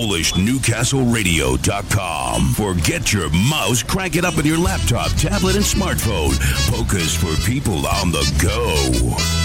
PolishNewcastleRadio.com. Forget your mouse, crank it up with your laptop, tablet, and smartphone. Polkas for people on the go.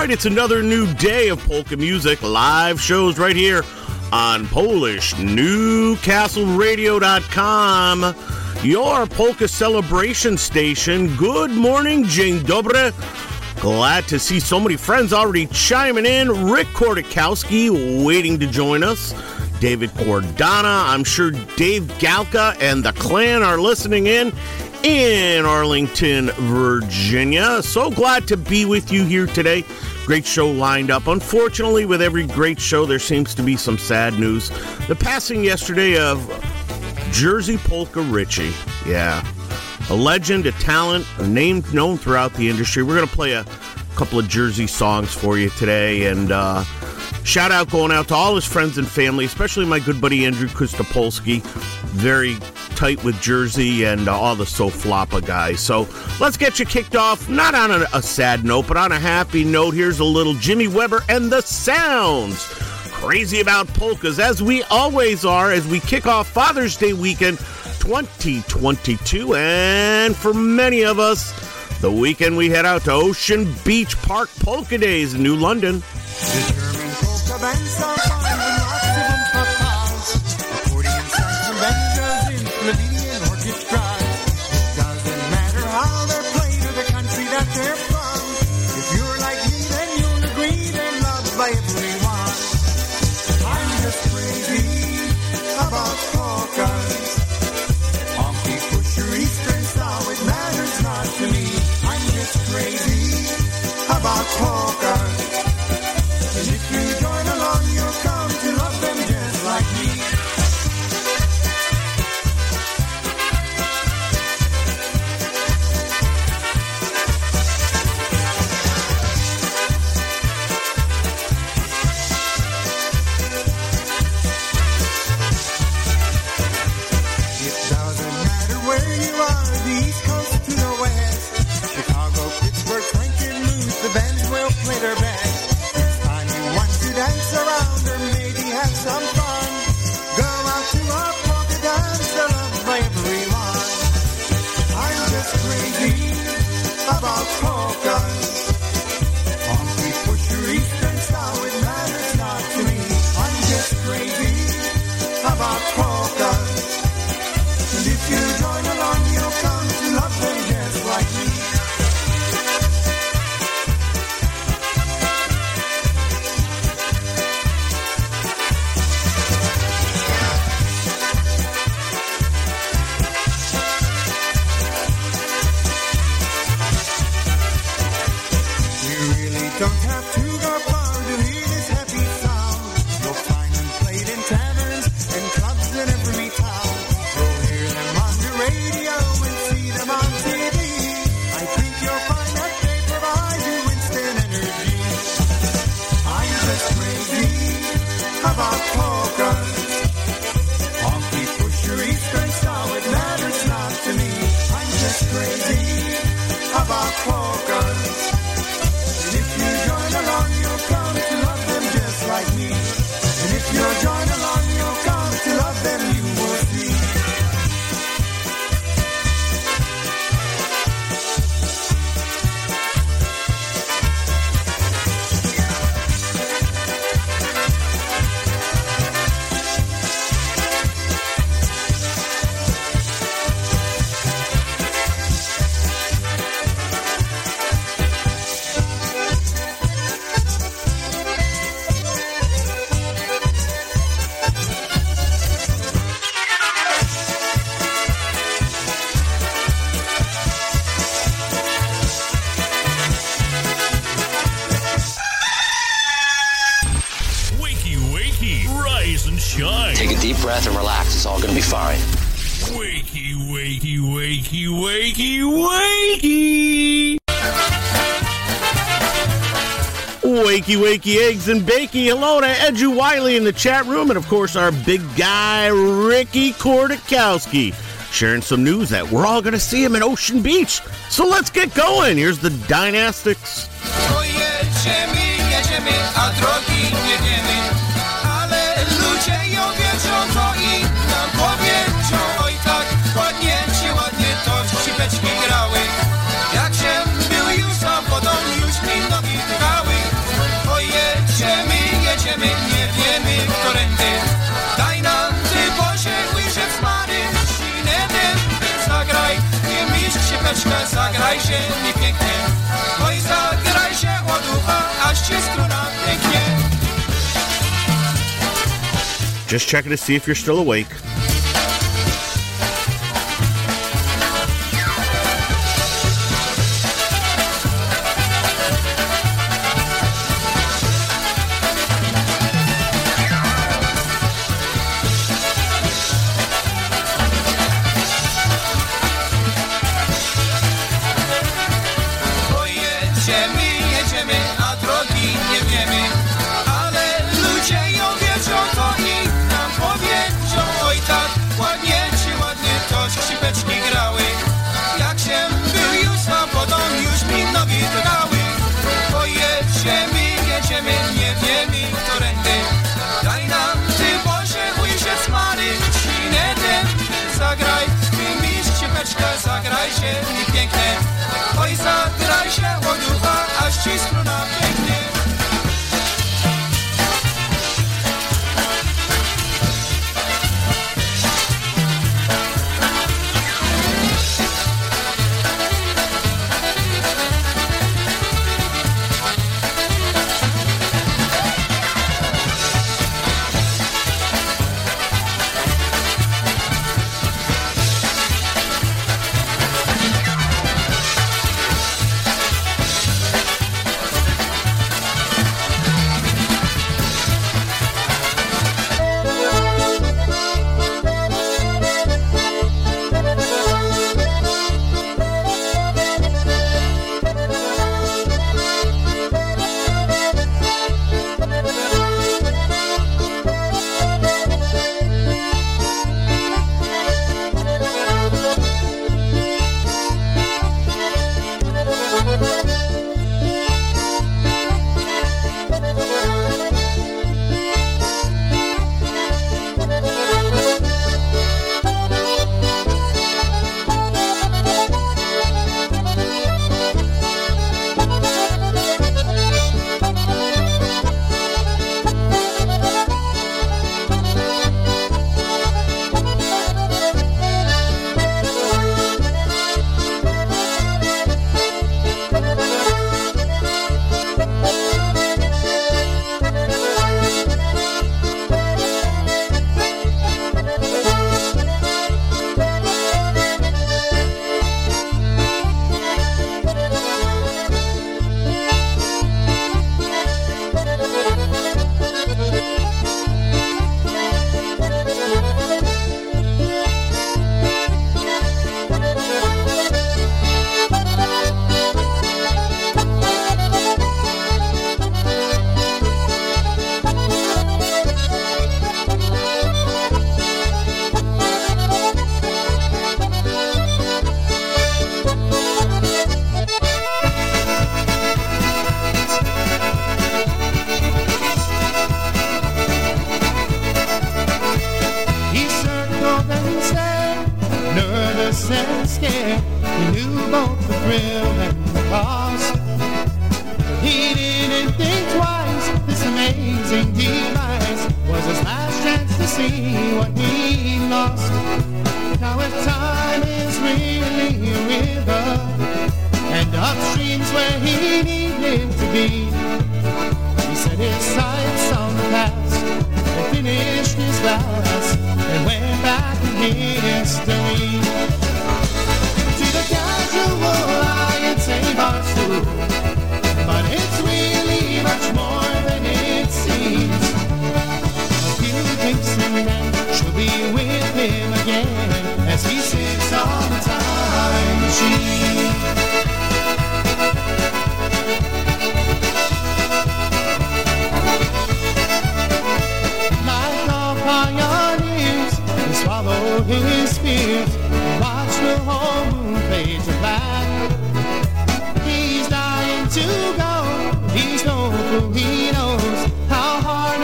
Right. It's another new day of polka music. Live shows right here on PolishNewcastleRadio.com. Your polka celebration station. Good morning, Dzień dobry. Glad to see so many friends already chiming in. Rick Kordakowski waiting to join us. David Cordana. I'm sure Dave Galka and the clan are listening in in Arlington, Virginia. So glad to be with you here today. Great show lined up. Unfortunately, with every great show, there seems to be some sad news. The passing yesterday of Jersey Polka Richie. Yeah. A legend, a talent, a name known throughout the industry. We're going to play a couple of Jersey songs for you today. And uh, shout out going out to all his friends and family, especially my good buddy Andrew Kustopolsky. Very tight with Jersey and uh, all the Soflapa guys. So let's get you kicked off, not on a, a sad note, but on a happy note. Here's a little Jimmy Weber and the Sounds. Crazy about polkas, as we always are, as we kick off Father's Day weekend 2022. And for many of us, the weekend we head out to Ocean Beach Park Polka Days in New London. breath and relax. It's all going to be fine. Wakey, wakey, wakey, wakey, wakey. Wakey, wakey, eggs and bakey. Hello to Edu Wiley in the chat room, and of course, our big guy, Ricky Kordakowski, sharing some news that we're all going to see him in Ocean Beach. So let's get going. Here's the Dynastics. Oh, yeah, Jimmy, yeah, Jimmy, Just checking to see if you're still awake.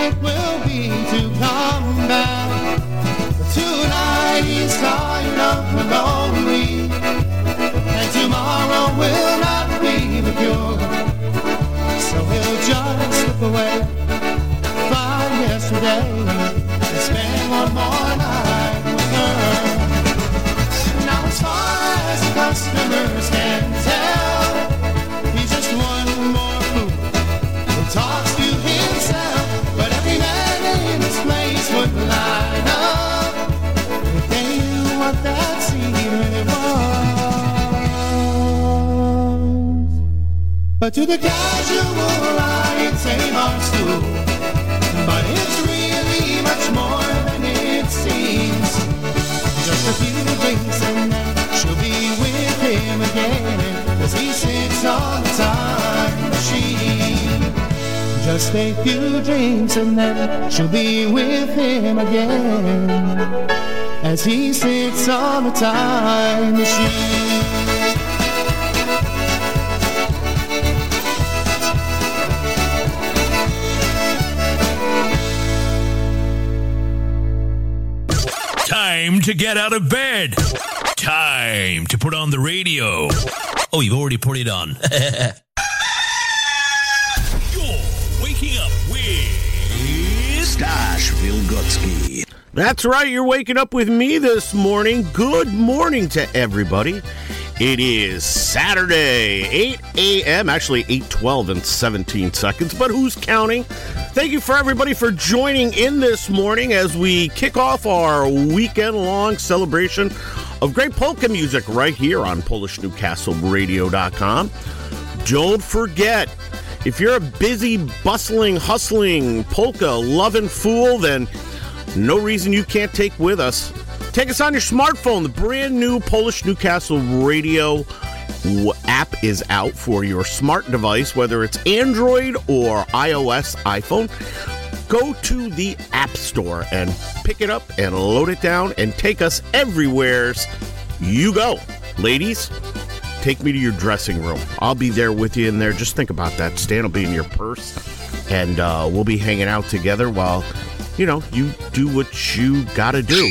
It will be to come back. Tonight he's tired of the lonely, and tomorrow will not be the cure. So he'll just slip away, find yesterday, and spend one more night with her. Now as far as the customers can But to the casual eye, it's a stool. But it's really much more than it seems. Just a few drinks and then she'll be with him again as he sits on the time machine. Just a few drinks and then she'll be with him again as he sits on the time machine. To get out of bed. Time to put on the radio. Oh, you've already put it on. You're waking up with Stash Wilgocki. That's right, you're waking up with me this morning. Good morning to everybody. It is Saturday, 8 a.m., actually 8:12 and 17 seconds, but who's counting? Thank you for everybody for joining in this morning as we kick off our weekend-long celebration of great polka music right here on PolishNewcastleRadio.com. Don't forget, if you're a busy, bustling, hustling, polka loving fool, then no reason you can't take with us. Take us on your smartphone. The brand new Polish Newcastle Radio app is out for your smart device, whether it's Android or iOS, iPhone. Go to the App Store and pick it up and load it down and take us everywheres you go. Ladies, take me to your dressing room. I'll be there with you in there. Just think about that. Stan will be in your purse, and uh, we'll be hanging out together while, you know, you do what you gotta do.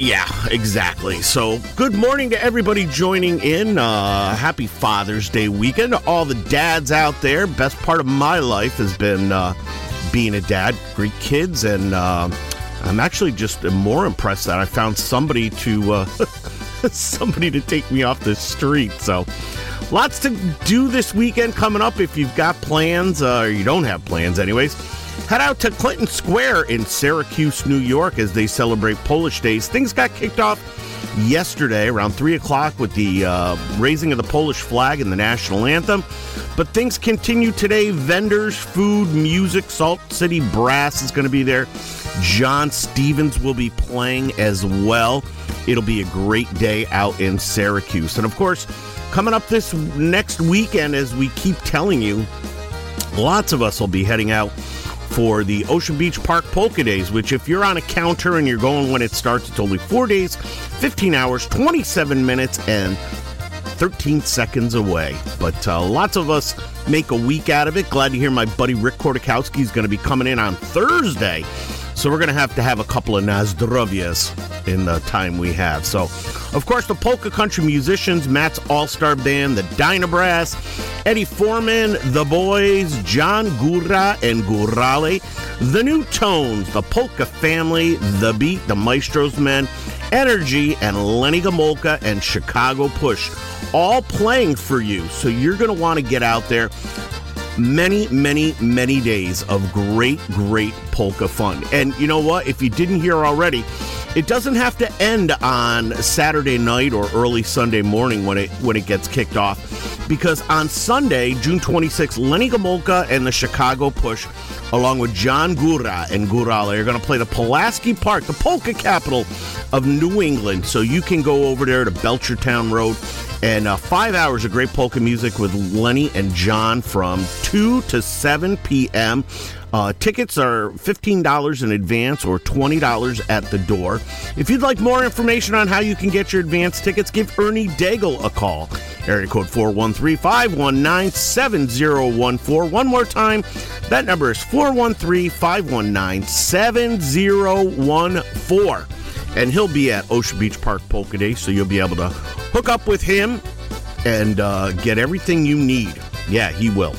Yeah, exactly. So, good morning to everybody joining in. Uh, happy Father's Day weekend. All the dads out there. Best part of my life has been uh, being a dad. Great kids, and uh, I'm actually just more impressed that I found somebody to uh, somebody to take me off the street. So, lots to do this weekend coming up. If you've got plans, uh, or you don't have plans, anyways. Head out to Clinton Square in Syracuse, New York, as they celebrate Polish Days. Things got kicked off yesterday around 3 o'clock with the uh, raising of the Polish flag and the national anthem. But things continue today. Vendors, food, music, Salt City Brass is going to be there. John Stevens will be playing as well. It'll be a great day out in Syracuse. And of course, coming up this next weekend, as we keep telling you, lots of us will be heading out for the Ocean Beach Park Polka Days, which, if you're on a counter and you're going when it starts, it's only four days, 15 hours, 27 minutes, and 13 seconds away. But uh, lots of us make a week out of it. Glad to hear my buddy Rick Kordakowski is going to be coming in on Thursday. So we're going to have to have a couple of Nazdrovias in the time we have. So, of course, the Polka Country Musicians, Matt's All Star Band, the Dynabrass, Eddie Forman, The Boys, John Gora and Gorale, The New Tones, The Polka Family, The Beat, The Maestro's Men, Energy, and Lenny Gomulka and Chicago Push, all playing for you. So you're going to want to get out there many, many, many days of great, great polka fun. And you know what? If you didn't hear already, it doesn't have to end on Saturday night or early Sunday morning when it when it gets kicked off, because on Sunday, June 26th, Lenny Gomulka and the Chicago Push, along with John Gora and Gorale, are going to play the Pulaski Park, the polka capital of New England. So you can go over there to Belchertown Road and uh, five hours of great polka music with Lenny and John from 2 to 7 p.m. Uh, tickets are $15 in advance or $20 at the door. If you'd like more information on how you can get your advance tickets, give Ernie Daigle a call. Area code 413 519 7014. One more time, that number is 413 519 7014 and he'll be at Ocean Beach Park Polka Day, so you'll be able to hook up with him and uh, get everything you need. Yeah, he will.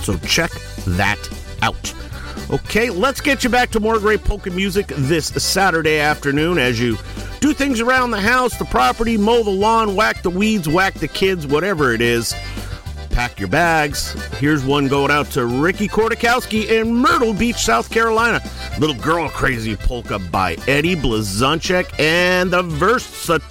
So check that out. Okay, let's get you back to more great polka music this Saturday afternoon as you do things around the house, the property, mow the lawn, whack the weeds, whack the kids, whatever it is. Pack your bags. Here's one going out to Ricky Kordakowski in Myrtle Beach, South Carolina. Little Girl Crazy Polka by Eddie Blazonczyk and the Versatones.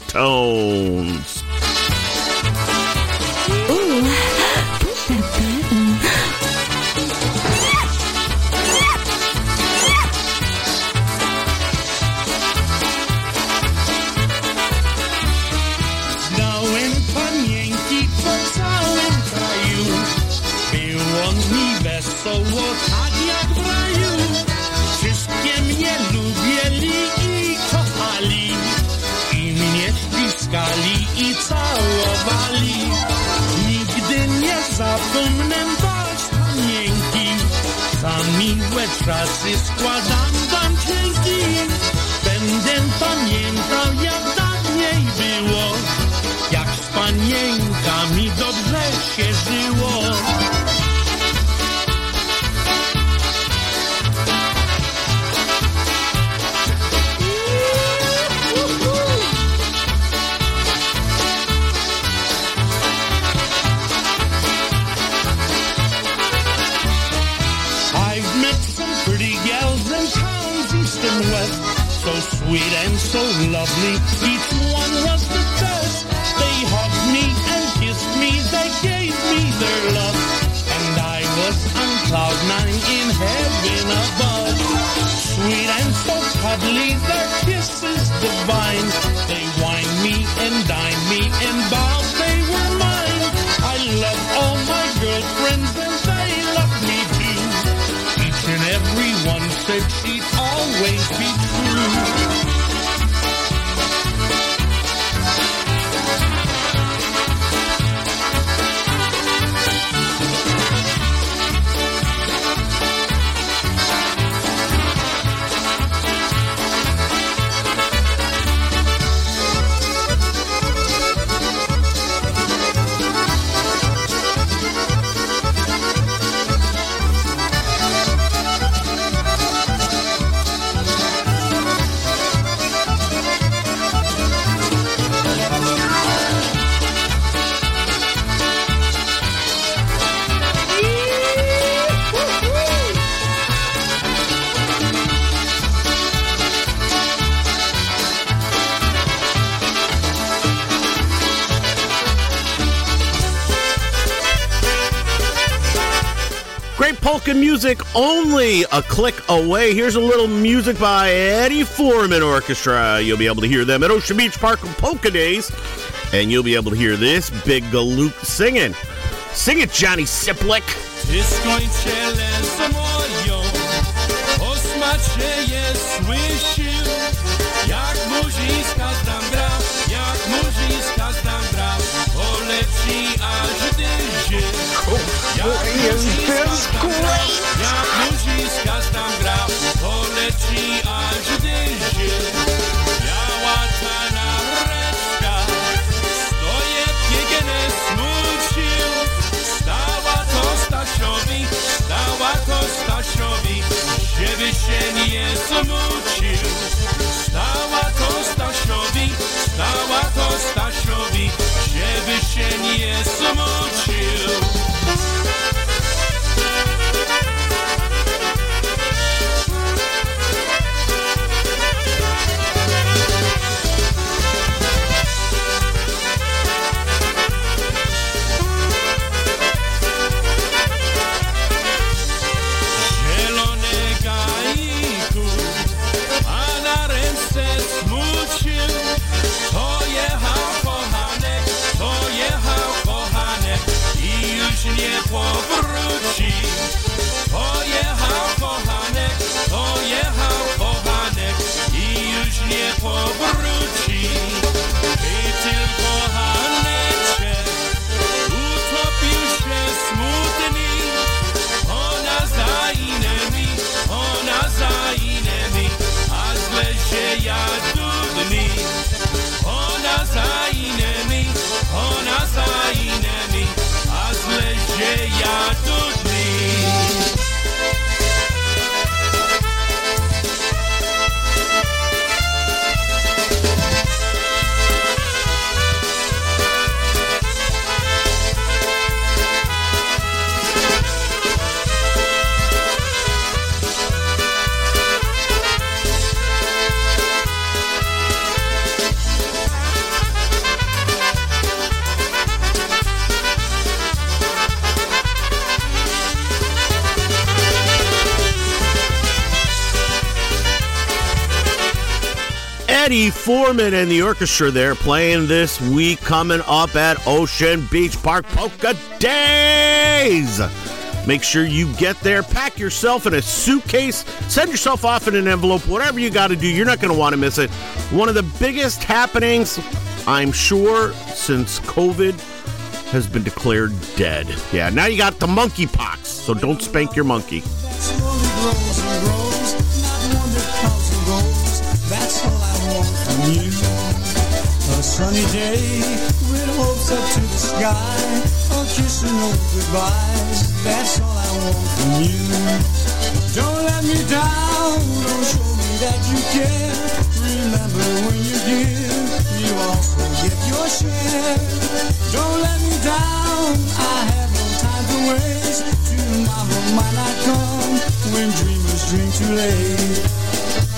Miłe czasy składam wam so cuddly, their kisses divine. They wine me and dine me and bow they were mine. I love all my girlfriends and they love me too. Each and every one said she'd always be true. A click away. Here's a little music by Eddie Forman Orchestra. You'll be able to hear them at Ocean Beach Park Polka Days. And you'll be able to hear this big galoot singing. Sing it, Johnny je. Jak zdam gra, dzieci, ale czy ty się? Jak muziska jak muziska tam gra, poleci, ale czy ty się? Biała czana reczka, stoje piekielne smucił. Stała to Stasiowi, stała to Stasiowi, żeby się nie smucił. pomóc Eddie Forman and the orchestra there playing this week coming up at Ocean Beach Park Polka Days. Make sure you get there, pack yourself in a suitcase, send yourself off in an envelope, whatever you got to do. You're not going to want to miss it. One of the biggest happenings, I'm sure, since COVID has been declared dead. Yeah, now you got the monkeypox, so don't spank your monkey. That's all I want from you. A sunny day with hopes up to the sky, a kiss and no goodbyes. That's all I want from you. Don't let me down, don't show me that you care. Remember when you give, you also get your share. Don't let me down, I have no time to waste. Tomorrow might not come when dreamers dream too late.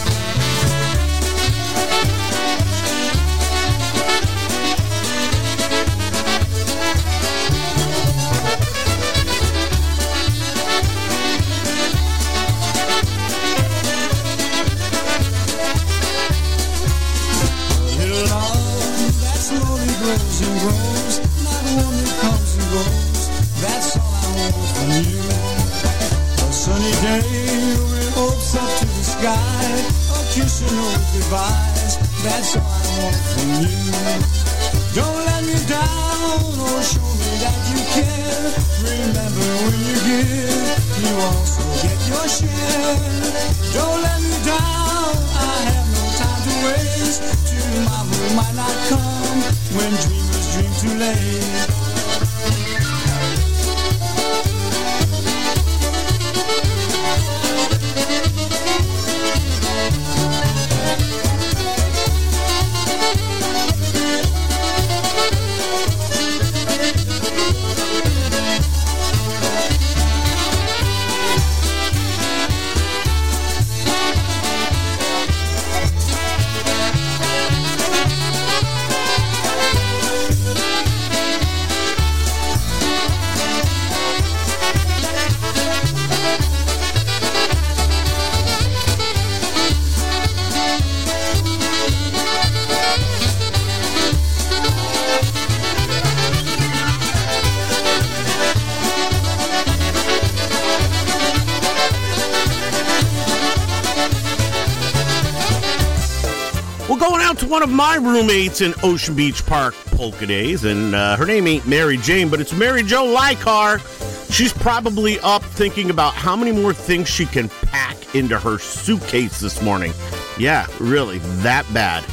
Goodbyes. That's all I want from you. Don't let me down or show me that you care. Remember when you give, you also get your share. Don't let me down. I have no time to waste. Tomorrow might not come when dreamers dream too late. My roommates in Ocean Beach Park Polka Days, and uh, her name ain't Mary Jane, but it's Mary Jo Lykar. She's probably up thinking about how many more things she can pack into her suitcase this morning. Yeah, really, that bad.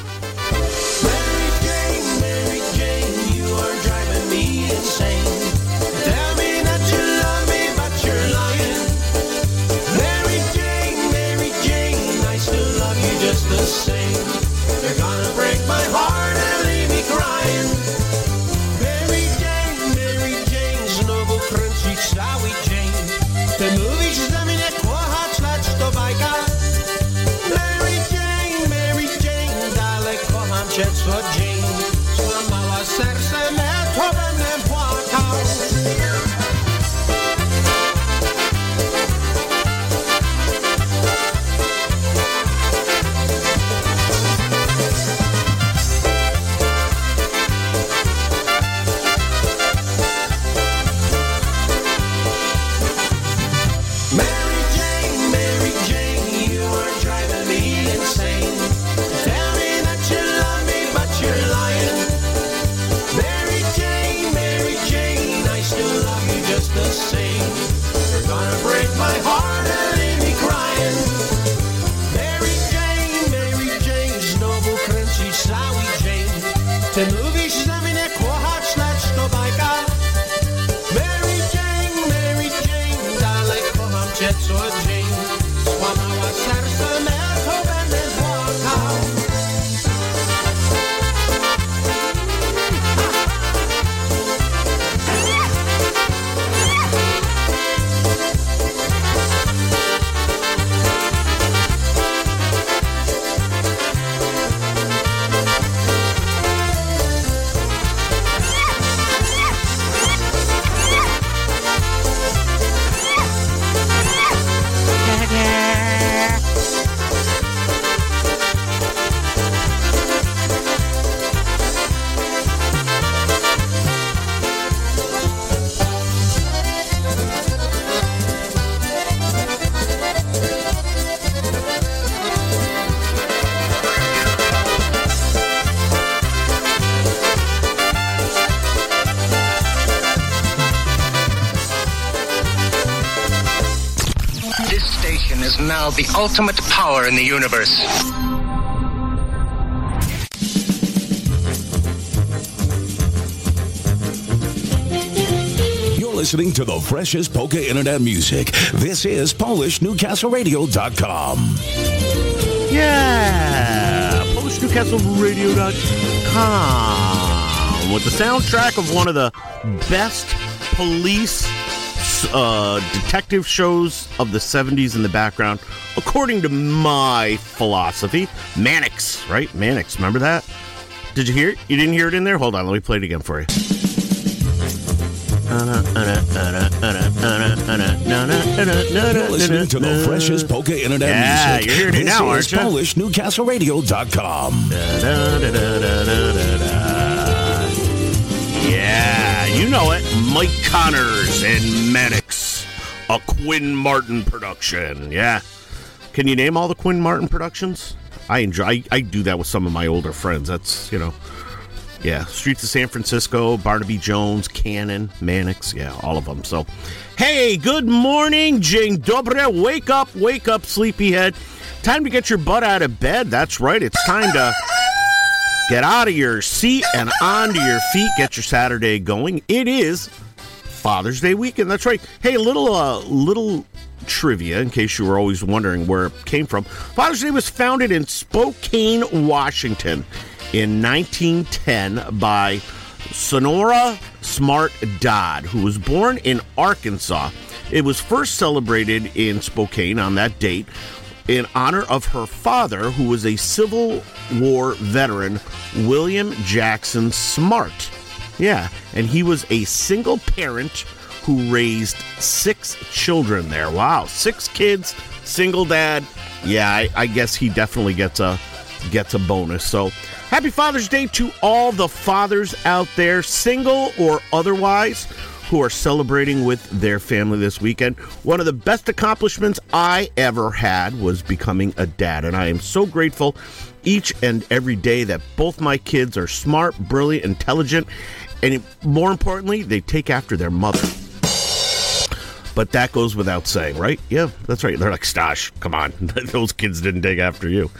Ultimate power in the universe. You're listening to the freshest polka internet music. This is PolishNewcastleRadio.com. Yeah, PolishNewcastleRadio.com with the soundtrack of one of the best police uh, detective shows of the 70s in the background, according to my philosophy. Mannix, right? Mannix, remember that? Did you hear it? You didn't hear it in there? Hold on, let me play it again for you. You're listening to the freshest polka internet Yeah, music. you're hearing it now, aren't you? PolishNewcastleRadio.com. Yeah, you know it. Mike Connors and Mannix, a Quinn Martin production. Yeah. Can you name all the Quinn Martin productions? I enjoy. I, I do that with some of my older friends. That's you know, yeah. Streets of San Francisco, Barnaby Jones, Cannon, Mannix. Yeah, all of them. So, hey, good morning, Jane Dobre. Wake up, wake up, sleepyhead. Time to get your butt out of bed. That's right. It's time to get out of your seat and onto your feet. Get your Saturday going. It is Father's Day weekend. That's right. Hey, little uh, little trivia in case you were always wondering where it came from. Father's Day was founded in Spokane, Washington in 1910 by Sonora Smart Dodd, who was born in Arkansas. It was first celebrated in Spokane on that date in honor of her father, who was a Civil War veteran, William Jackson Smart. Yeah, and he was a single parent who raised six children there. Wow, six kids, single dad. Yeah, I, I guess he definitely gets a gets a bonus. So, happy Father's Day to all the fathers out there, single or otherwise, who are celebrating with their family this weekend. One of the best accomplishments I ever had was becoming a dad, and I am so grateful each and every day that both my kids are smart, brilliant, intelligent, and more importantly, they take after their mother. But that goes without saying, right? Yeah, that's right. They're like, Stash, come on. Those kids didn't dig after you.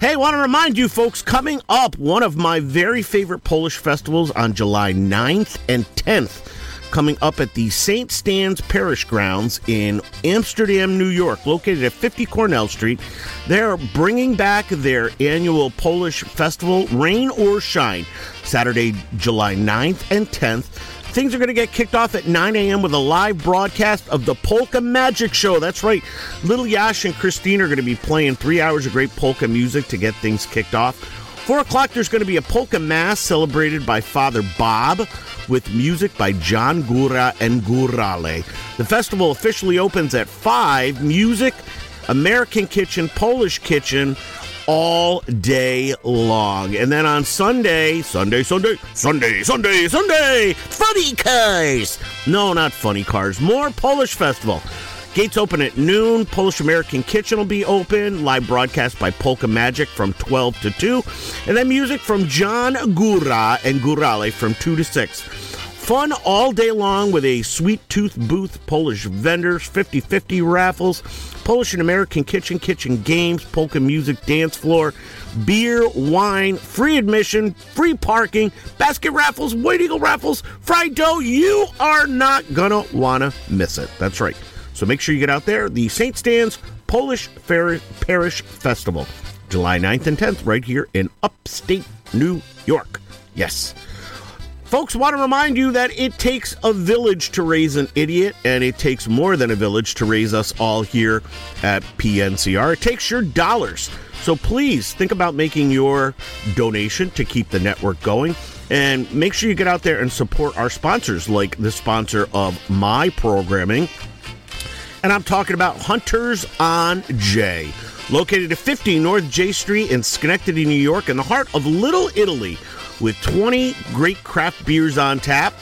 Hey, want to remind you folks, coming up, one of my very favorite Polish festivals on July 9th and 10th, coming up at the St. Stan's Parish Grounds in Amsterdam, New York, located at 50 Cornell Street. They're bringing back their annual Polish festival, Rain or Shine, Saturday, July 9th and 10th. Things are going to get kicked off at 9 a.m. with a live broadcast of the Polka Magic Show. That's right. Little Yash and Christine are going to be playing three hours of great polka music to get things kicked off. Four o'clock, there's going to be a polka mass celebrated by Father Bob with music by John Gora and Gorale. The festival officially opens at 5. Music, American Kitchen, Polish Kitchen, all day long. And then on Sunday, Sunday, Sunday, Sunday, Sunday, Sunday, funny cars. No, not funny cars. More Polish Festival. Gates open at noon. Polish American Kitchen will be open. Live broadcast by Polka Magic from 12 to 2. And then music from John Gora and Gorale from 2 to 6. Fun all day long with a sweet tooth booth, Polish vendors, 50 50 raffles, Polish and American kitchen, kitchen games, polka music, dance floor, beer, wine, free admission, free parking, basket raffles, white eagle raffles, fried dough. You are not gonna wanna miss it. That's right. So make sure you get out there. The St. Stan's Polish Fair- Parish Festival, July 9th and 10th, right here in upstate New York. Yes. Folks, want to remind you that it takes a village to raise an idiot, and it takes more than a village to raise us all here at PNCR. It takes your dollars. So please think about making your donation to keep the network going. And make sure you get out there and support our sponsors, like the sponsor of my programming. And I'm talking about Hunters on J, located at 50 North J Street in Schenectady, New York, in the heart of Little Italy, with 20 great craft beers on tap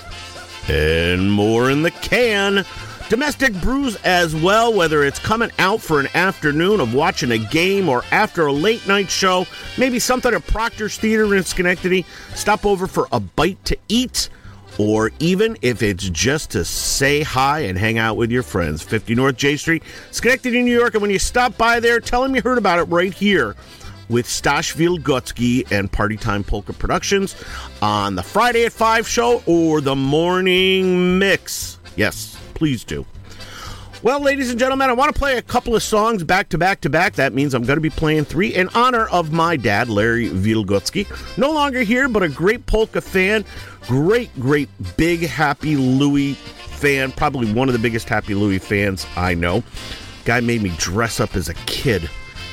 and more in the can. Domestic brews as well, whether it's coming out for an afternoon of watching a game or after a late night show, maybe something at Proctor's Theater in Schenectady. Stop over for a bite to eat. or even if it's just to say hi and hang out with your friends. 50 North J Street, Schenectady, New York. And when you stop by there, tell them you heard about it right here with Stash Wilgocki and Party Time Polka Productions on the Friday at 5 show or the morning mix. Yes, please do. Well, ladies and gentlemen, I want to play a couple of songs back to back to back. That means I'm going to be playing three in honor of my dad, Larry Wilgocki. No longer here, but a great polka fan. Great, great, big Happy Louie fan. Probably one of the biggest Happy Louie fans I know. Guy made me dress up as a kid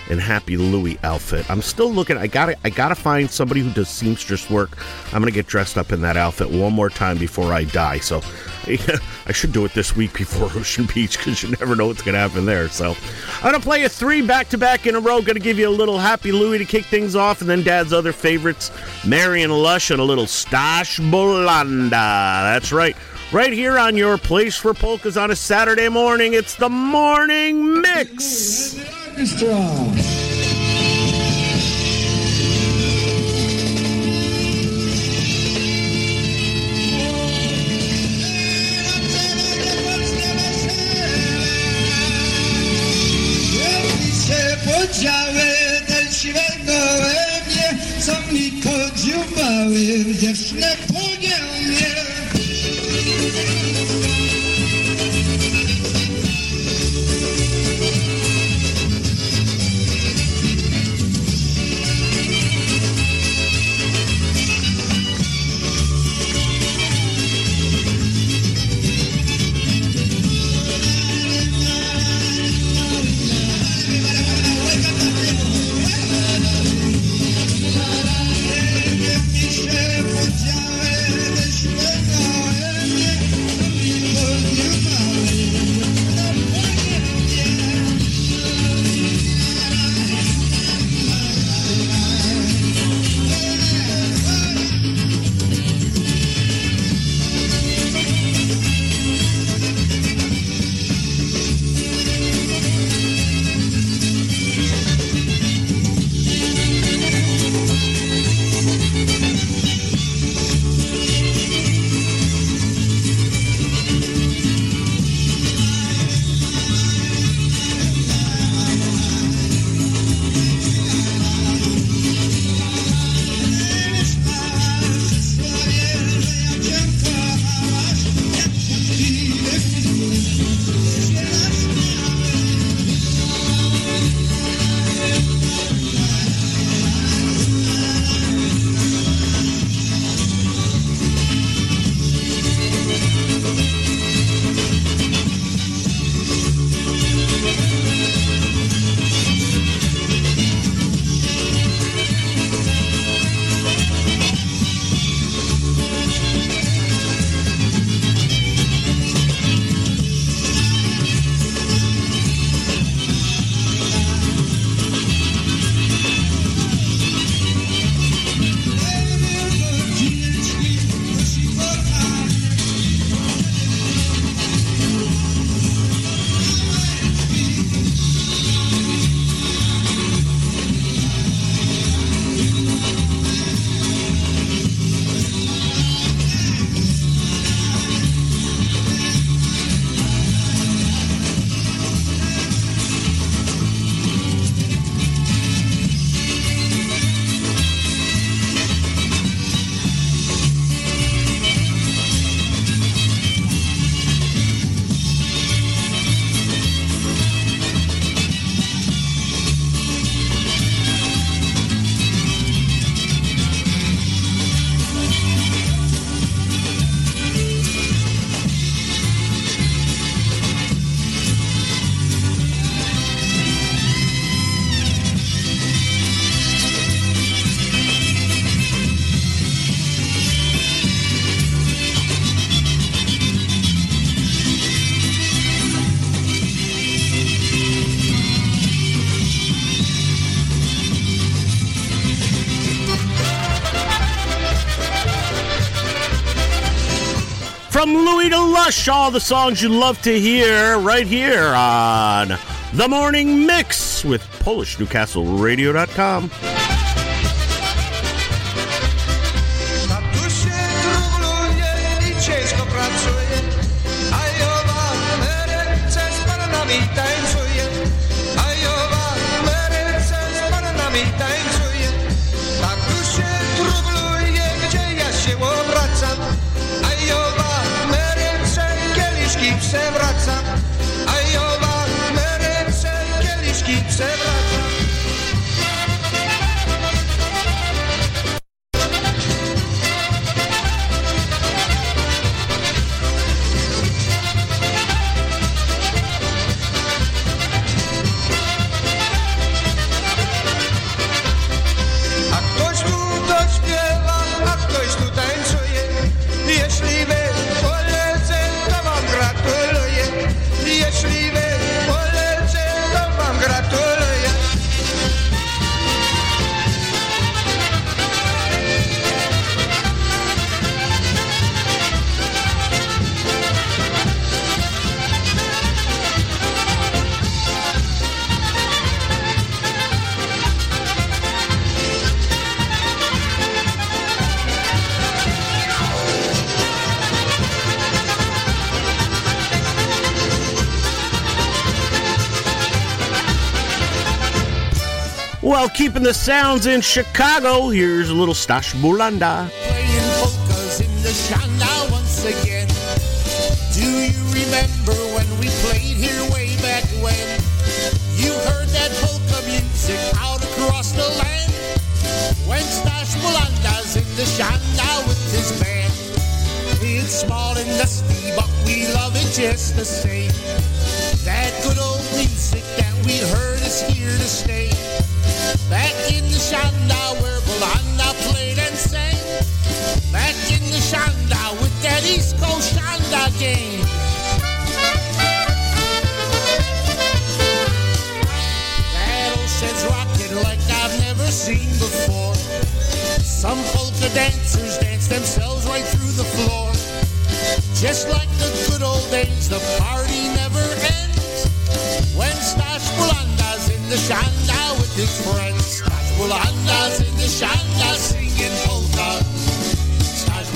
in Happy Louie outfit. I'm still looking. I got to I got to find somebody who does seamstress work. I'm to get dressed up in that outfit one more time before I die. So I should do it this week before Ocean Beach because you never know what's to happen there. So I'm to play a three back to back in a row. To give you a little Happy Louie to kick things off, and then Dad's other favorites, Marion Lush and a little Stash Bulanda. That's right. Right here on your place for polkas on a Saturday morning. It's the morning mix. Orchestra. Podziały ten siwego we co mi kodziumały, dziewczynę pogieł Louis all the songs you love to hear right here on The Morning Mix with PolishNewcastleRadio.com. Keeping the sounds in Chicago, here's a little Stash Bulanda. playing polkas in the Shana once again. Do you remember when we played here way back when? You heard that polka music out across the land. When Stash Bulanda's in the Shana with his band. It's small and dusty, but we love it just the same. That good old music that we heard is here to stay. Back in the Shanda where Bulanda played and sang. Back in the Shanda with that East Coast Shanda game. That ocean's rocking like I've never seen before. Some polka dancers dance themselves right through the floor. Just like the good old days, the party never ends. When Stash Bulanda's in the Shanda his friends. Stash Bulanda's in the Shanda singing polka. Stash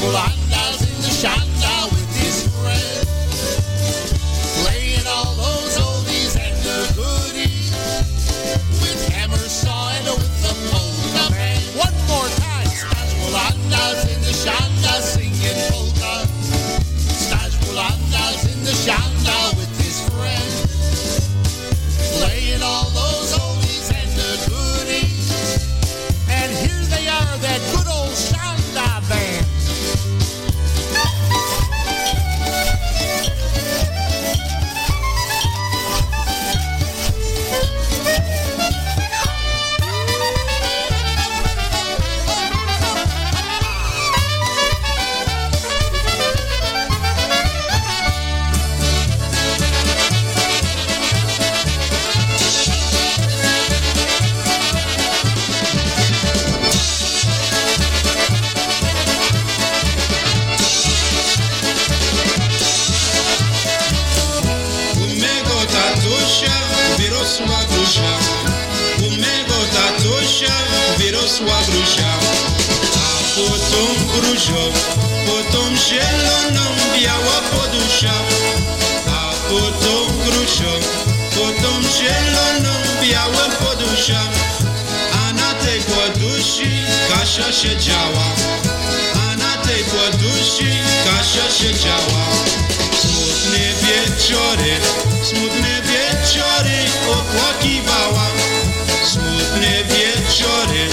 wyrosła grusza. A potom grużo, potom zieloną biała podusza. A potom grużo, potom zieloną biała podusza. A na tej podusi Kasia siedziała. A na tej podusi Kasia siedziała. Smutne wieczory, smutne wieczory opłakiwała. Smutne wieczory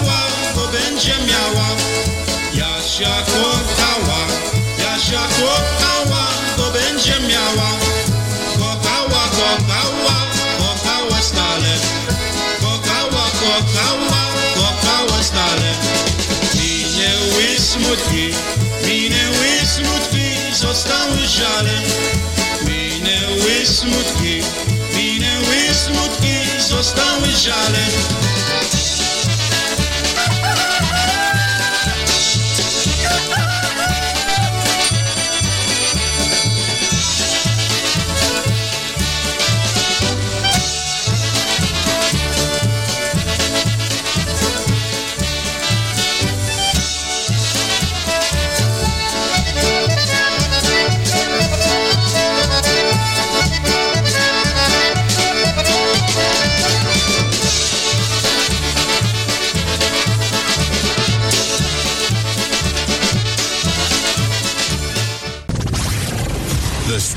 Jasia kochała, Jasia kochała, bo będzie miała. Kochała, kochała, kochała stale. Kochała, kochała, kochała stale. Minęły smutki, minęły smutki, zostały żale. Minęły smutki, minęły smutki, zostały żale.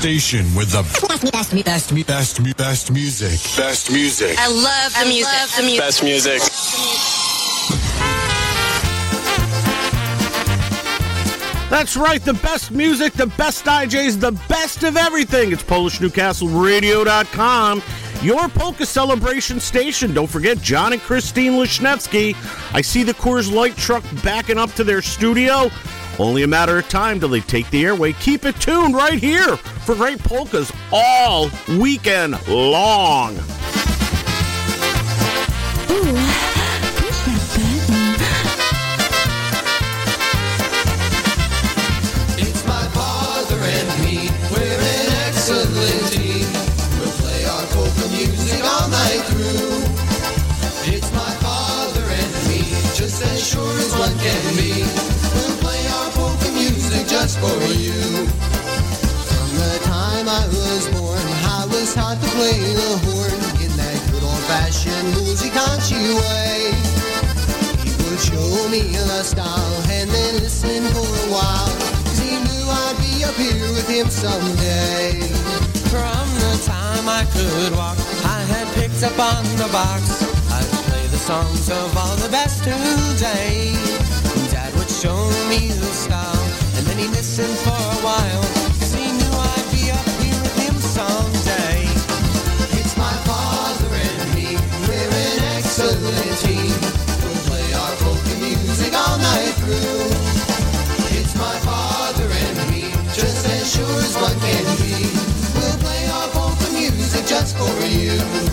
Station with the best, best, best, best, best, best music. Best music. I love the music. Love the music. Best music. That's right, the best music, the best DJs, the best of everything. It's PolishNewcastleRadio.com, your polka celebration station. Don't forget John and Christine Wisniewski. I see the Coors Light truck backing up to their studio. Only a matter of time till they take the airway. Keep it tuned right here for great polkas all weekend long. It's for you. From the time I was born, I was taught to play the horn in that good old-fashioned musikanci way. He would show me the style and then listen for a while. 'cause he knew I'd be up here with him someday. From the time I could walk, I had picked up on the box. I'd play the songs of all the best today. Dad would show me the style, and for a while. knew I'd be up here with him someday. It's my father and me, we're an excellent team. We'll play our polka music all night through. It's my father and me, just as sure as one can be. We'll play our polka music just for you.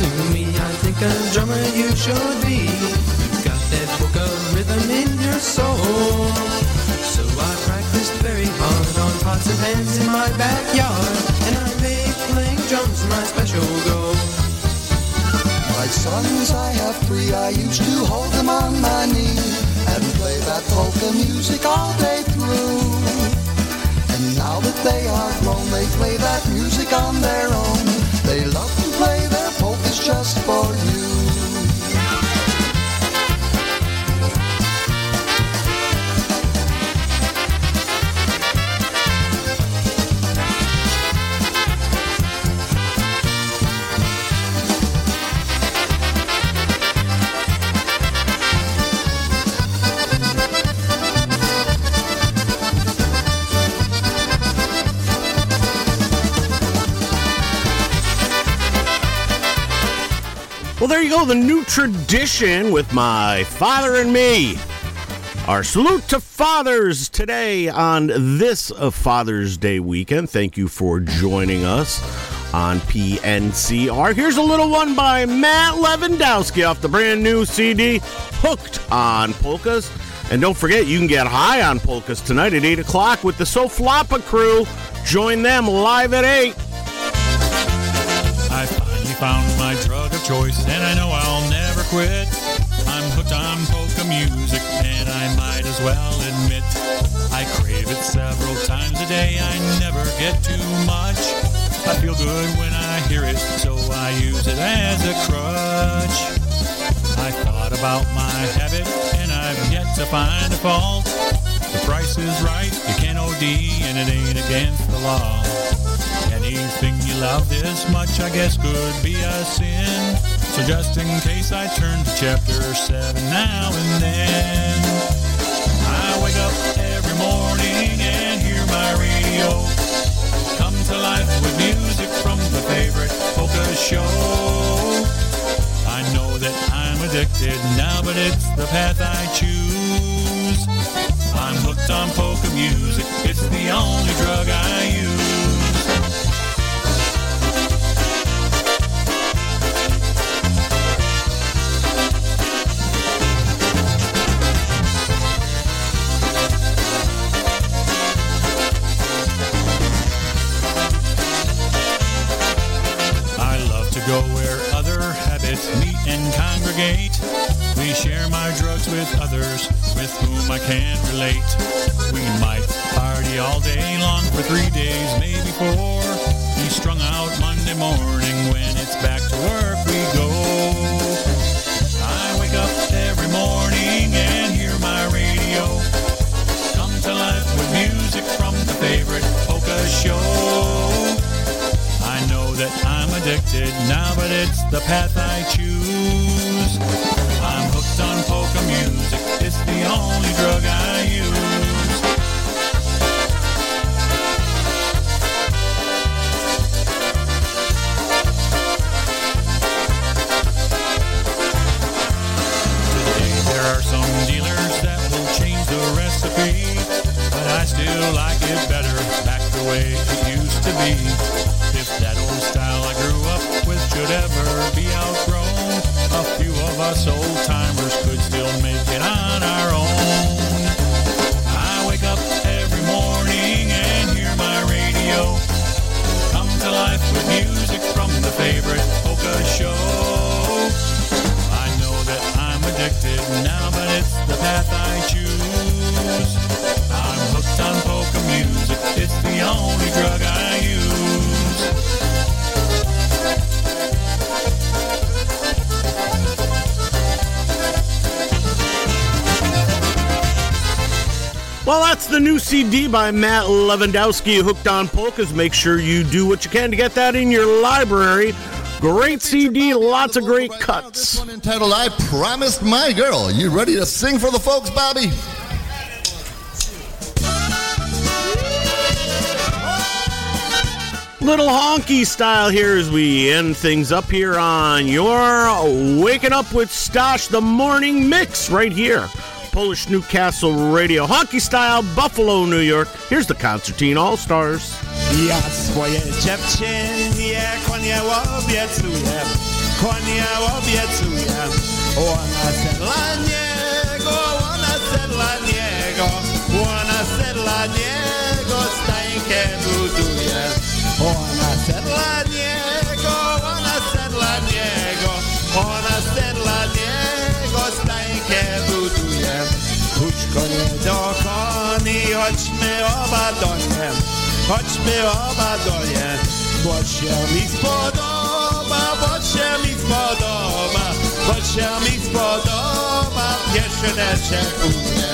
To me, I think a drummer you should be. You've got that polka rhythm in your soul. So I practiced very hard on pots and pans in my backyard. And I made playing drums my special goal. My sons, I have three. I used to hold them on my knee and play that polka music all day through. And now that they are grown, they play that music on their own. Just for go, the new tradition with my father and me. Our salute to fathers today on this uh, Father's Day weekend. Thank you for joining us on PNCR. Here's a little one by Matt Lewandowski off the brand new CD, Hooked on Polkas. And don't forget, you can get high on polkas tonight at 8 o'clock with the Soflapa crew. Join them live at 8. Found my drug of choice, and I know I'll never quit. I'm hooked on polka music, and I might as well admit I crave it several times a day. I never get too much. I feel good when I hear it, so I use it as a crutch. I thought about my habit, and I've yet to find a fault. The price is right, you can't OD, and it ain't against the law. Anything you love this much, I guess, could be a sin. So just in case I turn to chapter 7 now and then. I wake up every morning and hear my radio. Come to life with music from the favorite polka show. I know that I'm addicted now, but it's the path I choose. Hooked on polka music, it's the only drug I use. Congregate. We share my drugs with others with whom I can relate. We might party all day long for three days, maybe four. Be strung out Monday morning when it's back to work addicted now, but it's the path I choose. I'm hooked on polka music, it's the only drug I use. Today there are some dealers that will change the recipe, but I still like it better back the way it used to be. Should ever be outgrown, a few of us old timers could still make it on our own. I wake up every morning and hear my radio. Come to life with music from the favorite polka show. I know that I'm addicted now, but it's the path I choose. I'm hooked on polka music, it's the only drug I Well, that's the new CD by Matt Lewandowski, Hooked on Polkas. Make sure you do what you can to get that in your library. Great CD, lots of great cuts. one Entitled I Promised My Girl. You ready to sing for the folks, Bobby? Little honky style here as we end things up here on your Waking Up with Stosh, the morning mix right here. Polish Newcastle Radio. Honky style, Buffalo, New York. Here's the Concertina All Stars. Ja swoje dziewczynie konie obiecuję, konie obiecuję. Chodźmy oba do nie. Chodźmy oba do nie, bo się mi spodoba, bo się mi spodoba, bo się mi spodoba, pierwszy deszczek u mnie.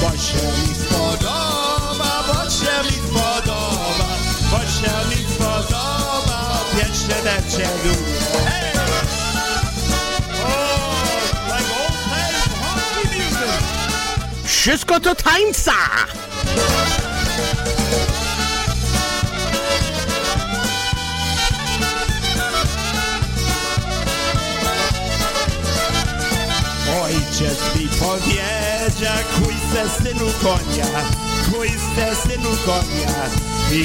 Bo się mi spodoba, bo się mi spodoba, bo się mi spodoba, pierwszy deszczek u mnie. Hey! Oh, like old time honky music. Wszystko to tańca! Ojciec mi powiedział, kuj se synu konia, kuj se synu konia.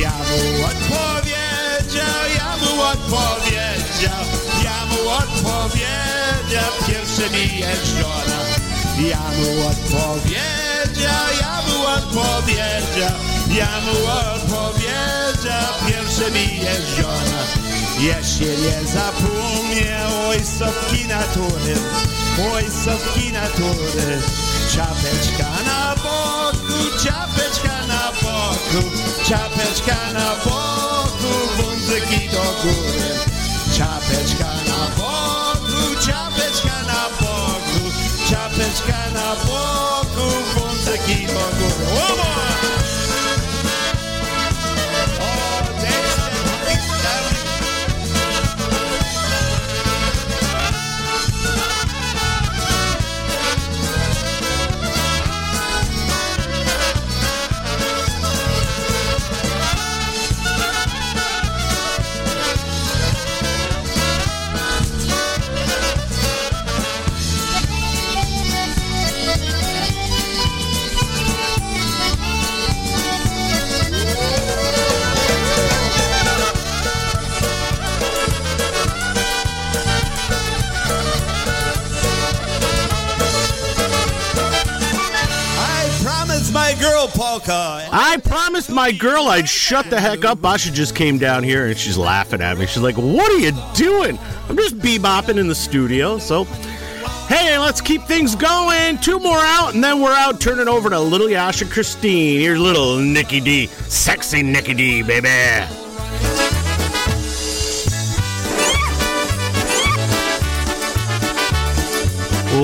Ja mu odpowiedział, ja mu odpowiedział, ja mu odpowiedział, pierwszy mi jest żona. Ja mu odpowiedział, ja mu odpowiedział, ja mu odpowiedział, pierwszy mi jest żona. Jeśli nie zapomniał ojcowki natury, ojcowki natury, czapeczka na boku, czapeczka na boku, czapeczka na boku, wązyki do góry. Czapeczka na boku, czapeczka na boku, czapeczka na boku, wązyki do góry. Oh, my girl I'd shut the heck up. Basha just came down here and she's laughing at me. She's like, What are you doing? I'm just bebopping in the studio. So, hey, let's keep things going. Two more out, and then we're out turning over to little Yasha Christine. Here's little Nikki D. Sexy Nikki D, baby.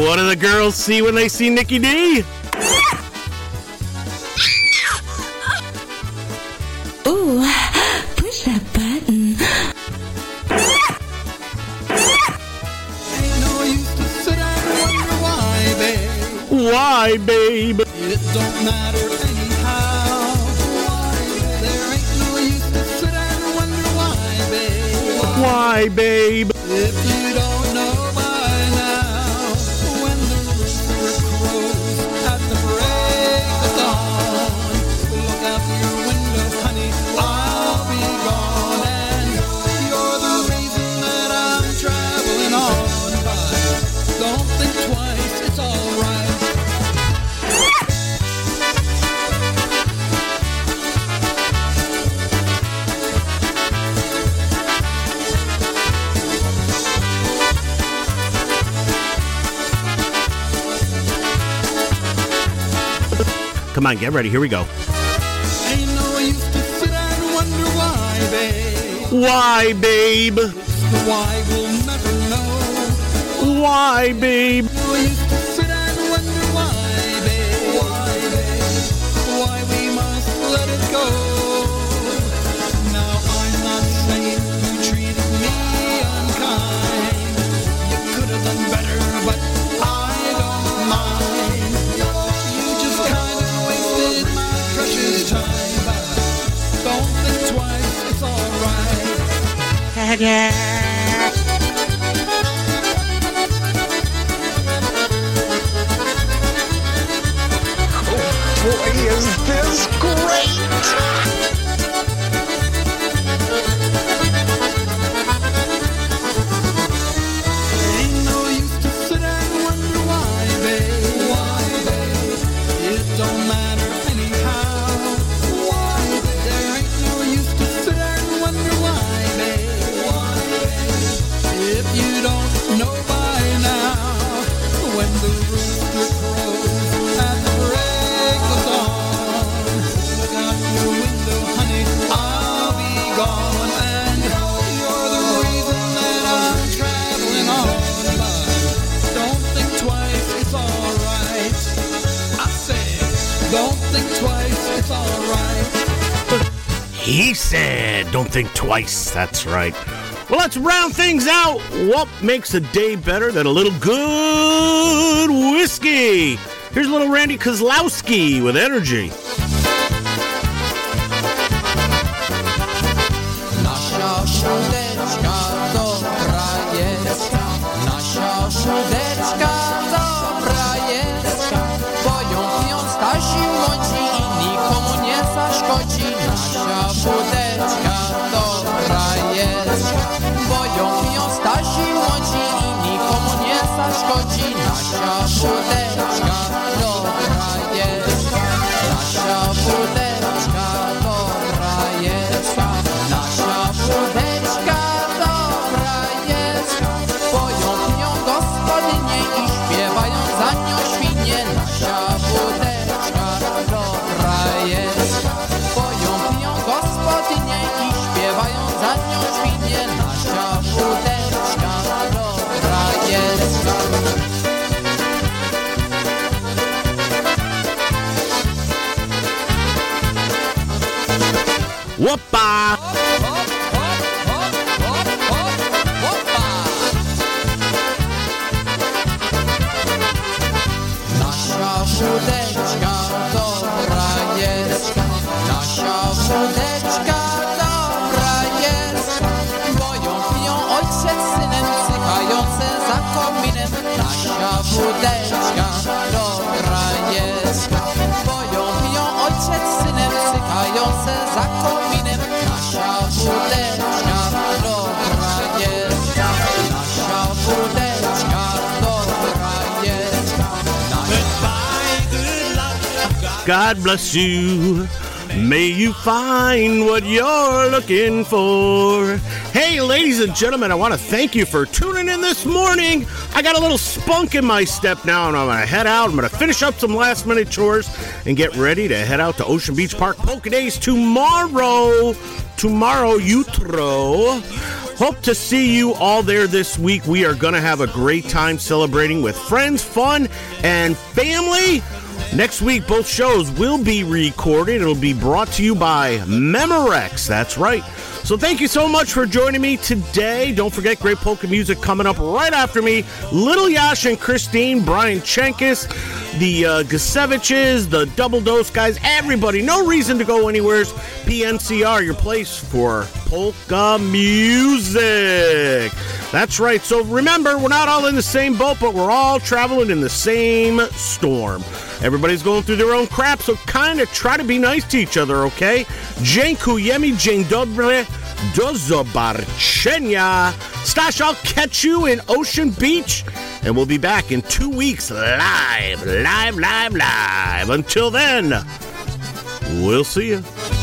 What do the girls see when they see Nikki D? Why, babe? It don't matter anyhow. Why? There ain't no use to sit and wonder why, babe. Why, babe? On, get ready. Here we go. Ain't no use to sit and wonder why, babe. Why, babe? Boy, He said, don't think twice. That's right. Well, let's round things out. What makes a day better than a little good whiskey? Here's a little Randy Kozlowski with energy. Cykające za good luck. God bless you. May you find what you're looking for. Hey, ladies and gentlemen, I want to thank you for tuning in this morning. I got a little spunk in my step now, and I'm going to head out. I'm going to finish up some last minute chores and get ready to head out to Ocean Beach Park Polka Days tomorrow. Tomorrow, Utro. Hope to see you all there this week. We are going to have a great time celebrating with friends, fun, and family. Next week, both shows will be recorded. It'll be brought to you by Memorex. That's right. So thank you so much for joining me today. Don't forget great polka music coming up right after me. Little Yash and Christine, Brian Chenkis, the uh, the Double Dose guys, everybody. No reason to go anywhere. PNCR, your place for polka music. That's right. So remember, we're not all in the same boat, but we're all traveling in the same storm. Everybody's going through their own crap, so kind of try to be nice to each other, okay? Dziękujemy, dzień dobry, do zobaczenia. Stash, I'll catch you in Ocean Beach, and we'll be back in two weeks live, live, live, live. Until then, we'll see you.